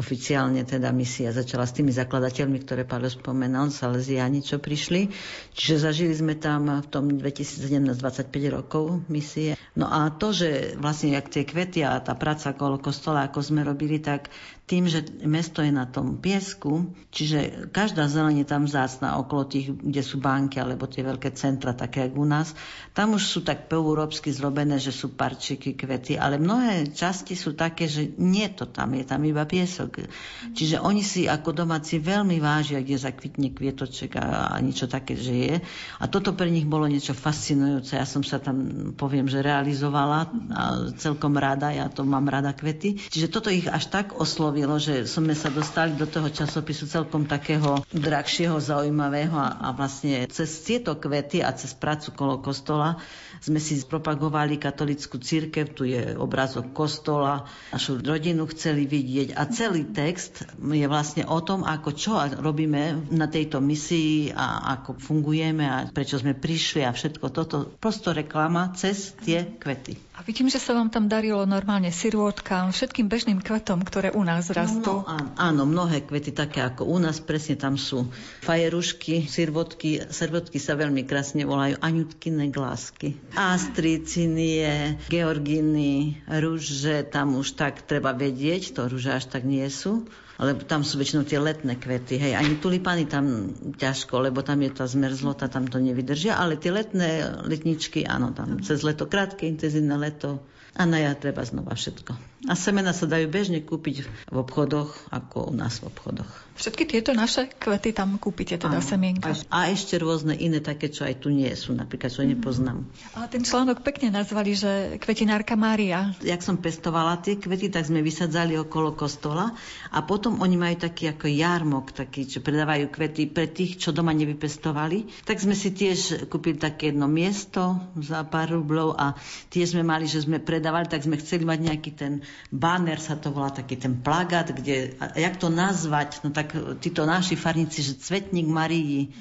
oficiálne teda misia začala s tými zakladateľmi, ktoré Paľo spomenul, Salesiani, čo prišli. Čiže zažili sme tam v tom 2017 25 rokov misie. No a to, že vlastne jak tie kvety a tá práca okolo kostola, ako sme robili, tak tým, že mesto je na tom piesku, čiže každá zeleň je tam vzácna okolo tých, kde sú banky alebo tie veľké centra, také ako u nás. Tam už sú tak európsky zrobené, že sú parčiky, kvety, ale mnohé časti sú také, že nie to tam, je tam iba piesok. Čiže oni si ako domáci veľmi vážia, kde zakvitne kvietoček a, a niečo také, že je. A toto pre nich bolo niečo fascinujúce. Ja som sa tam, poviem, že realizovala a celkom rada, ja to mám rada kvety. Čiže toto ich až tak oslovilo, že sme sa dostali do toho časopisu celkom takého drahšieho, zaujímavého a, a vlastne cez tieto kvety a cez prácu kolo kostola sme si propagovali katolickú církev, tu je obrázok kostola, našu rodinu chceli vidieť a celý text je vlastne o tom, ako čo robíme na tejto misii a ako fungujeme a prečo sme prišli a všetko toto. Prosto reklama cez tie kvety. A vidím, že sa vám tam darilo normálne sirôtkam, všetkým bežným kvetom, ktoré u nás rastú. No, áno, áno, mnohé kvety také ako u nás, presne tam sú fajerušky, sirvotky, servotky sa veľmi krásne volajú aňutkine glásky. Astricinie, georginy, rúže, tam už tak treba vedieť, to rúže až tak nie sú ale tam sú väčšinou tie letné kvety. Hej, ani tulipány tam ťažko, lebo tam je tá zmerzlota, tam to nevydržia, ale tie letné letničky, áno, tam cez leto, krátke, intenzívne leto, a na jar treba znova všetko. A semena sa dajú bežne kúpiť v obchodoch, ako u nás v obchodoch. Všetky tieto naše kvety tam kúpite, teda Áno. semienka. A ešte rôzne iné také, čo aj tu nie sú, napríklad, čo nepoznám. A ten článok pekne nazvali, že kvetinárka Mária. Jak som pestovala tie kvety, tak sme vysadzali okolo kostola a potom oni majú taký ako jarmok, taký, čo predávajú kvety pre tých, čo doma nevypestovali. Tak sme si tiež kúpili také jedno miesto za pár rublov a tiež sme mali, že sme predávali, tak sme chceli mať nejaký ten banner, sa to volá taký ten plagát, kde, a jak to nazvať, no tak títo naši farníci, že Cvetník Marii.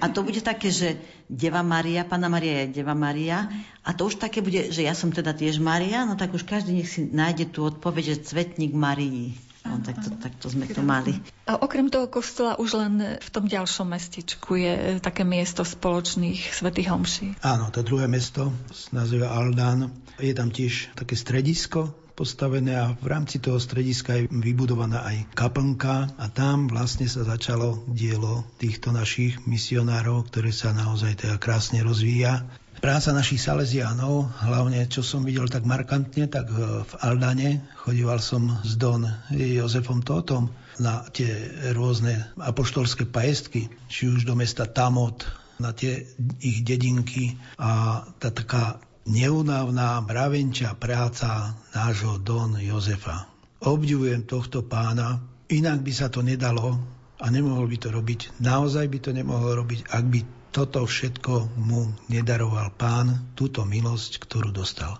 A to bude také, že Deva Maria, Pana Maria je Deva Maria. A to už také bude, že ja som teda tiež Maria, no tak už každý nech si nájde tú odpoveď, že Cvetník Marii. No, tak, to, tak to sme to mali. A okrem toho kostola už len v tom ďalšom mestičku je také miesto spoločných svätých homší. Áno, to druhé mesto sa nazýva Aldán. Je tam tiež také stredisko postavené a v rámci toho strediska je vybudovaná aj kaplnka a tam vlastne sa začalo dielo týchto našich misionárov, ktoré sa naozaj teda krásne rozvíja. Práca našich Salesianov, hlavne čo som videl tak markantne, tak e, v Aldane chodíval som s Don Jozefom Totom na tie rôzne apoštolské pajestky, či už do mesta Tamot, na tie ich dedinky a tá taká neunávna mravenčia práca nášho Don Jozefa. Obdivujem tohto pána, inak by sa to nedalo a nemohol by to robiť. Naozaj by to nemohol robiť, ak by toto všetko mu nedaroval pán, túto milosť, ktorú dostal.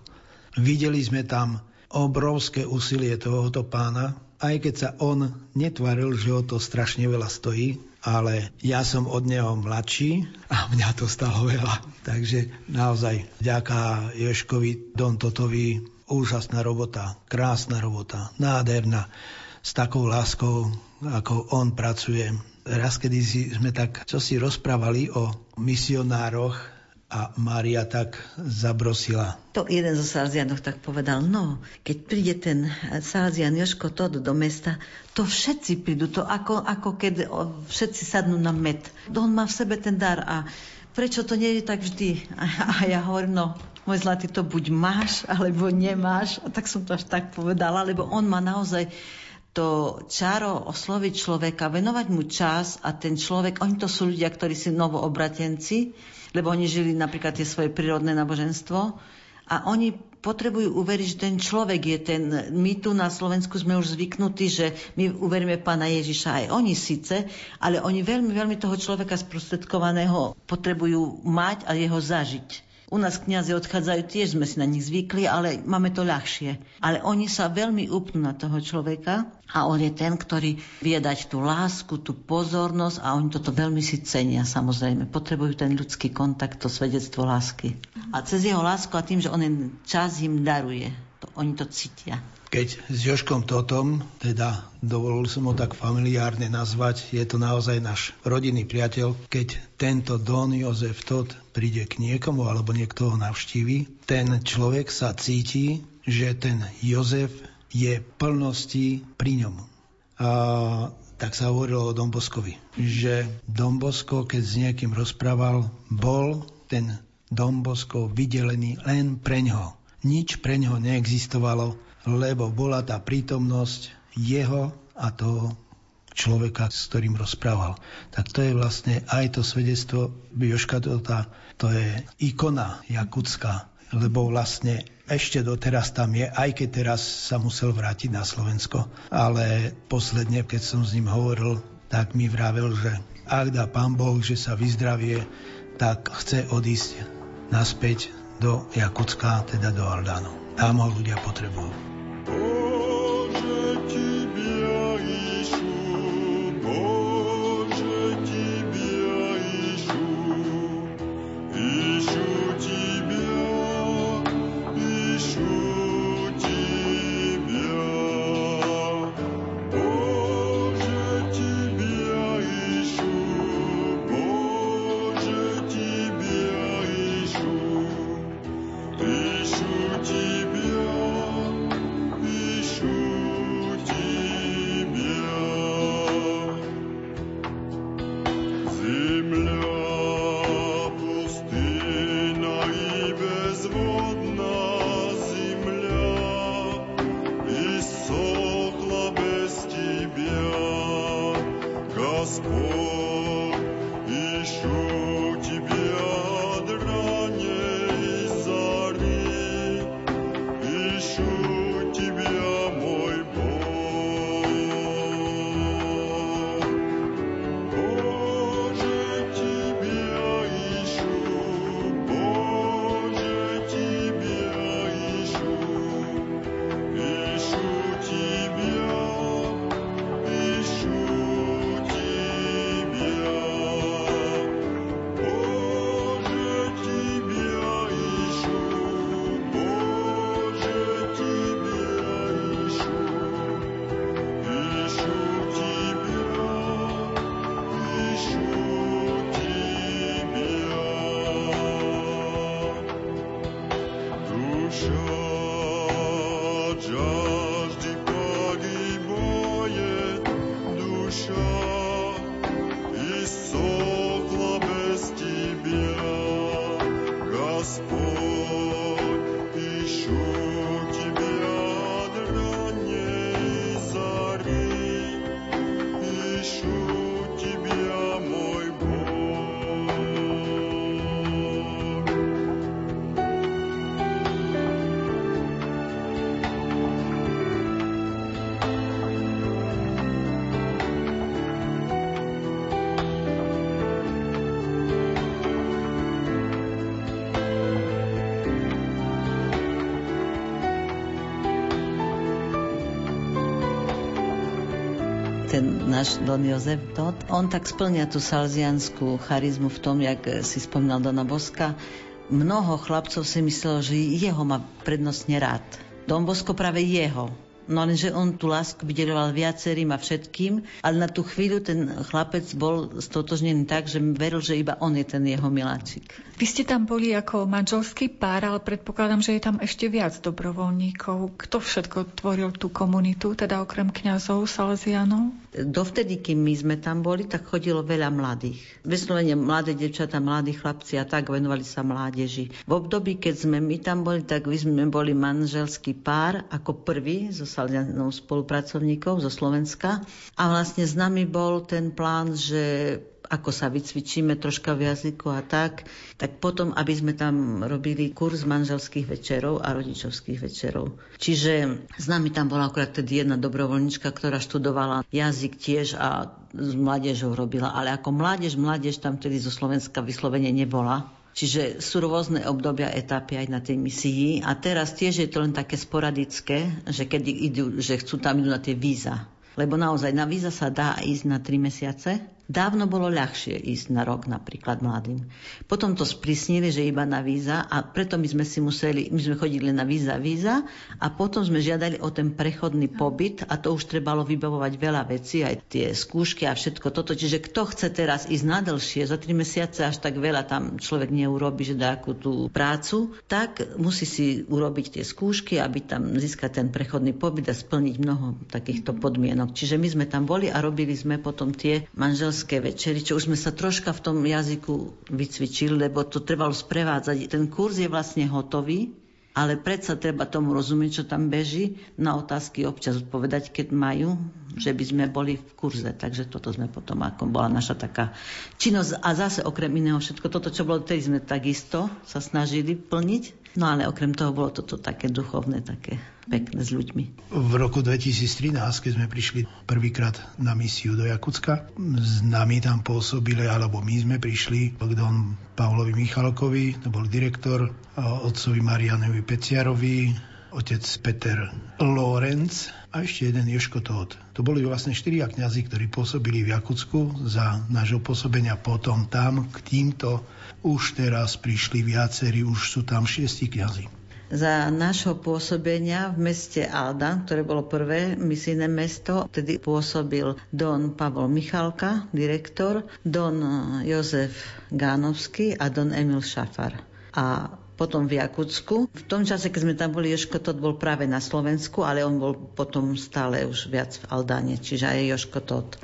Videli sme tam obrovské úsilie tohoto pána, aj keď sa on netvaril, že ho to strašne veľa stojí, ale ja som od neho mladší a mňa to stalo veľa. Takže naozaj vďaka Joškovi Don úžasná robota, krásna robota, nádherná, s takou láskou, ako on pracuje. Raz, kedy sme tak, čo si rozprávali o misionároch a Mária tak zabrosila. To jeden zo Salzianov tak povedal, no, keď príde ten Salzian Joško Tod do mesta, to všetci prídu, to ako, ako keď všetci sadnú na med. On má v sebe ten dar a prečo to nie je tak vždy? A, a ja hovorím, no, môj zlatý, to buď máš, alebo nemáš. A tak som to až tak povedala, lebo on má naozaj to čaro osloviť človeka, venovať mu čas a ten človek, oni to sú ľudia, ktorí sú novoobratenci, lebo oni žili napríklad tie svoje prírodné náboženstvo. A oni potrebujú uveriť, že ten človek je ten... My tu na Slovensku sme už zvyknutí, že my uveríme pána Ježiša aj oni síce, ale oni veľmi, veľmi toho človeka sprostredkovaného potrebujú mať a jeho zažiť U nás kniazy odchádzajú, tiež sme si na nich zvykli, ale máme to ľahšie. Ale oni sa veľmi upnú na toho človeka a on je ten, ktorý vie dať tú lásku, tú pozornosť a oni toto veľmi si cenia samozrejme. Potrebujú ten ľudský kontakt, to svedectvo lásky. A cez jeho lásku a tým, že on čas im daruje, to, oni to cítia. Keď s Joškom Totom, teda dovolil som ho tak familiárne nazvať, je to naozaj náš rodinný priateľ, keď tento Don Jozef Tot príde k niekomu alebo niekto ho navštíví, ten človek sa cíti, že ten Jozef je plnosti pri ňom. A tak sa hovorilo o Domboskovi, že Dombosko, keď s niekým rozprával, bol ten Dombosko vydelený len pre ňoho. Nič pre ňoho neexistovalo, lebo bola tá prítomnosť jeho a toho človeka, s ktorým rozprával. Tak to je vlastne aj to svedectvo Joška Tota, to je ikona jakutská, lebo vlastne ešte doteraz tam je, aj keď teraz sa musel vrátiť na Slovensko. Ale posledne, keď som s ním hovoril, tak mi vravel, že ak dá pán Boh, že sa vyzdravie, tak chce odísť naspäť do Jakutska, teda do Aldánu. Tam ho ľudia potrebujú. Oh. Náš Don Jozef Tot, on tak splňa tú salzianskú charizmu v tom, jak si spomínal Dona Boska. Mnoho chlapcov si myslelo, že jeho má prednostne rád. Don Bosko práve jeho. No lenže on tú lásku vydeloval viacerým a všetkým, ale na tú chvíľu ten chlapec bol stotožnený tak, že veril, že iba on je ten jeho miláčik. Vy ste tam boli ako manželský pár, ale predpokladám, že je tam ešte viac dobrovoľníkov. Kto všetko tvoril tú komunitu, teda okrem kňazov, Salesianov? Dovtedy, kým my sme tam boli, tak chodilo veľa mladých. Vyslovene mladé devčatá, mladí chlapci a tak venovali sa mládeži. V období, keď sme my tam boli, tak my sme boli manželský pár ako prvý zo Salesianov spolupracovníkov zo Slovenska. A vlastne s nami bol ten plán, že ako sa vycvičíme troška v jazyku a tak, tak potom, aby sme tam robili kurz manželských večerov a rodičovských večerov. Čiže s nami tam bola akorát tedy jedna dobrovoľnička, ktorá študovala jazyk tiež a s mládežou robila, ale ako mládež, mládež tam tedy zo Slovenska vyslovene nebola. Čiže sú rôzne obdobia, etapy aj na tej misii a teraz tiež je to len také sporadické, že keď idú, že chcú tam idú na tie víza. Lebo naozaj na víza sa dá ísť na 3 mesiace, Dávno bolo ľahšie ísť na rok napríklad mladým. Potom to sprísnili, že iba na víza a preto my sme si museli, my sme chodili na víza, víza a potom sme žiadali o ten prechodný pobyt a to už trebalo vybavovať veľa vecí, aj tie skúšky a všetko toto. Čiže kto chce teraz ísť na dlhšie, za tri mesiace až tak veľa tam človek neurobi, že dá akú tú prácu, tak musí si urobiť tie skúšky, aby tam získať ten prechodný pobyt a splniť mnoho takýchto podmienok. Čiže my sme tam boli a robili sme potom tie manželské manželské večery, čo už sme sa troška v tom jazyku vycvičili, lebo to trebalo sprevádzať. Ten kurz je vlastne hotový, ale predsa treba tomu rozumieť, čo tam beží, na otázky občas odpovedať, keď majú, že by sme boli v kurze. Takže toto sme potom, ako bola naša taká činnosť. A zase okrem iného všetko toto, čo bolo, tedy sme takisto sa snažili plniť. No ale okrem toho bolo toto také duchovné, také pekné s ľuďmi. V roku 2013, keď sme prišli prvýkrát na misiu do Jakucka, s nami tam pôsobili, alebo my sme prišli k Don Pavlovi Michalkovi, to bol direktor, otcovi Marianovi Peciarovi, otec Peter Lorenz a ešte jeden Joško Tóth. To boli vlastne štyria kňazi, ktorí pôsobili v Jakucku za nášho pôsobenia potom tam k týmto už teraz prišli viacerí, už sú tam šiesti kňazi. Za nášho pôsobenia v meste Alda, ktoré bolo prvé misijné mesto, vtedy pôsobil Don Pavol Michalka, direktor, Don Jozef Gánovský a Don Emil Šafar. A potom v Jakutsku. V tom čase, keď sme tam boli, Joško Tot bol práve na Slovensku, ale on bol potom stále už viac v Aldáne, čiže aj Joško Tot.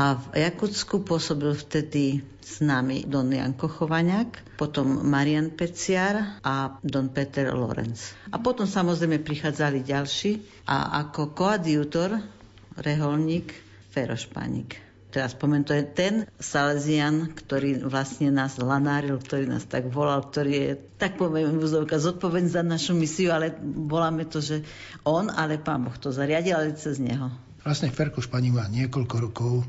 A v Jakutsku pôsobil vtedy s nami Don Jan Kochovaňák, potom Marian Peciar a Don Peter Lorenz. A potom samozrejme prichádzali ďalší a ako koadjutor, reholník, Ferošpanik teraz spomenul, to je ten Salesian, ktorý vlastne nás lanáril, ktorý nás tak volal, ktorý je, tak poviem, úzovka, zodpovedný za našu misiu, ale voláme to, že on, ale pán Boh to zariadil, ale cez neho. Vlastne Ferko Španí má niekoľko rokov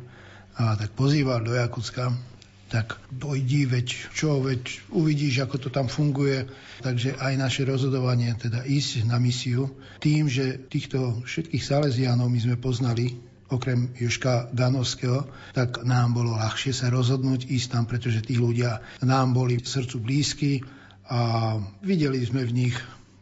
a tak pozýval do Jakucka, tak dojdi, veď čo, veď uvidíš, ako to tam funguje. Takže aj naše rozhodovanie, teda ísť na misiu, tým, že týchto všetkých Salesianov my sme poznali, okrem Joška Danovského, tak nám bolo ľahšie sa rozhodnúť ísť tam, pretože tí ľudia nám boli srdcu blízky a videli sme v nich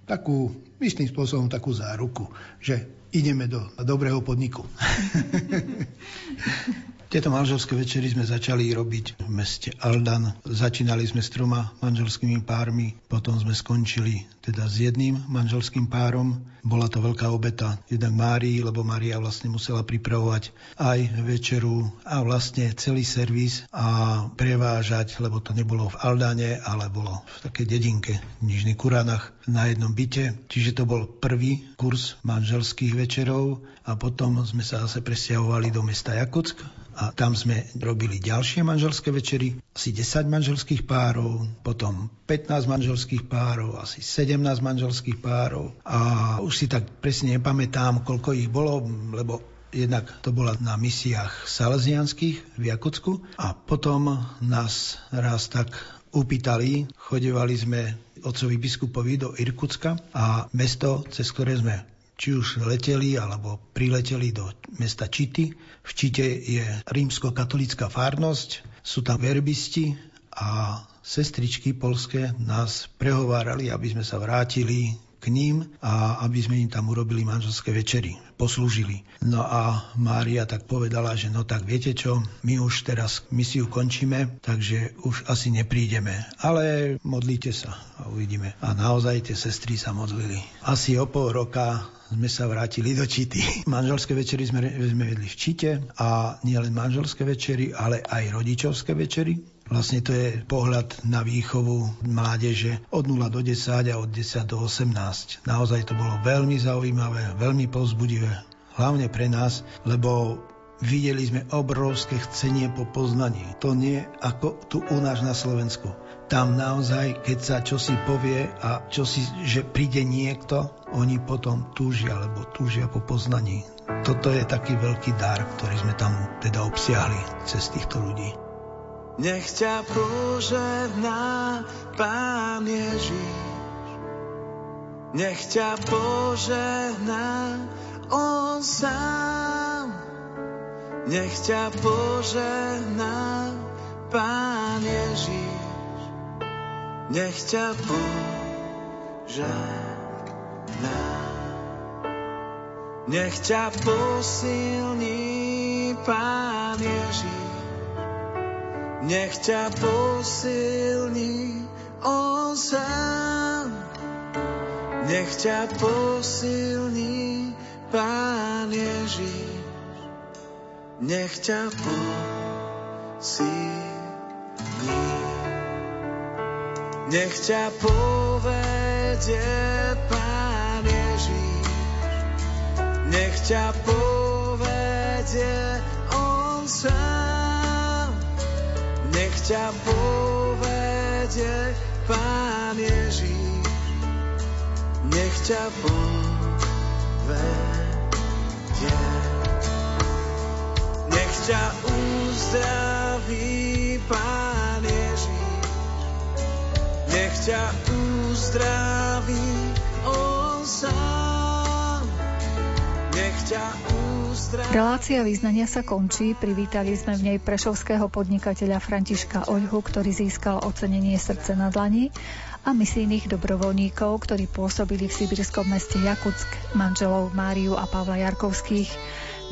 takú, istým spôsobom takú záruku, že ideme do dobrého podniku. <laughs> Tieto manželské večery sme začali robiť v meste Aldan. Začínali sme s troma manželskými pármi, potom sme skončili teda s jedným manželským párom. Bola to veľká obeta jednak Márii, lebo Mária vlastne musela pripravovať aj večeru a vlastne celý servis a prevážať, lebo to nebolo v Aldane, ale bolo v takej dedinke v Nižných Kuránach na jednom byte. Čiže to bol prvý kurz manželských večerov a potom sme sa zase presťahovali do mesta Jakutsk a tam sme robili ďalšie manželské večery, asi 10 manželských párov, potom 15 manželských párov, asi 17 manželských párov. A už si tak presne nepamätám, koľko ich bolo, lebo jednak to bola na misiách salesianských v Jakutsku a potom nás raz tak upýtali, chodevali sme otcovi biskupovi do Irkutska a mesto, cez ktoré sme či už leteli alebo prileteli do mesta Čity. V Čite je rímsko-katolická fárnosť, sú tam verbisti a sestričky polské nás prehovárali, aby sme sa vrátili k ním a aby sme im tam urobili manželské večery, poslúžili. No a Mária tak povedala, že no tak viete čo, my už teraz misiu končíme, takže už asi neprídeme, ale modlite sa a uvidíme. A naozaj tie sestry sa modlili. Asi o pol roka sme sa vrátili do Čity. <laughs> Manželské večery sme, sme vedli v Čite a nielen manželské večery, ale aj rodičovské večery. Vlastne to je pohľad na výchovu mládeže od 0 do 10 a od 10 do 18. Naozaj to bolo veľmi zaujímavé, veľmi povzbudivé. Hlavne pre nás, lebo videli sme obrovské chcenie po poznaní. To nie ako tu u nás na Slovensku. Tam naozaj, keď sa čosi povie a čosi, že príde niekto, oni potom túžia, alebo túžia po poznaní. Toto je taký veľký dar, ktorý sme tam teda obsiahli cez týchto ľudí. Nech ťa požehná Pán Ježiš. Nech ťa požehná On sám. Nech ťa požehná Pán Ježiš. Nech ťa požehná. Nech ťa posilní Pán. Nech ťa posilní On sám. Nech ťa posilní Pán Ježiš. Nech ťa posilní. Nech ťa povedie Pán Ježiš. Nech ťa povedie On sám. Ťa povedie Pán Ježiš. Nech ťa povedie. Nech ťa uzdraví Pán Ježiš. Nech ťa uzdraví On sám. Nech ťa uzdraví. Relácia význania sa končí. Privítali sme v nej prešovského podnikateľa Františka Oľhu, ktorý získal ocenenie srdce na dlani a misijných dobrovoľníkov, ktorí pôsobili v sibirskom meste Jakuck, manželov Máriu a Pavla Jarkovských.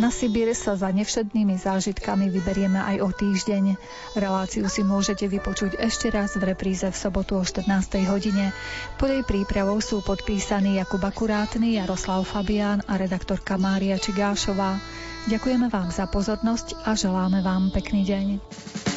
Na Sibír sa za nevšednými zážitkami vyberieme aj o týždeň. Reláciu si môžete vypočuť ešte raz v repríze v sobotu o 14. hodine. Pod jej prípravou sú podpísaní Jakub Akurátny, Jaroslav Fabián a redaktorka Mária Čigášová. Ďakujeme vám za pozornosť a želáme vám pekný deň.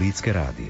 Katolícke rádio.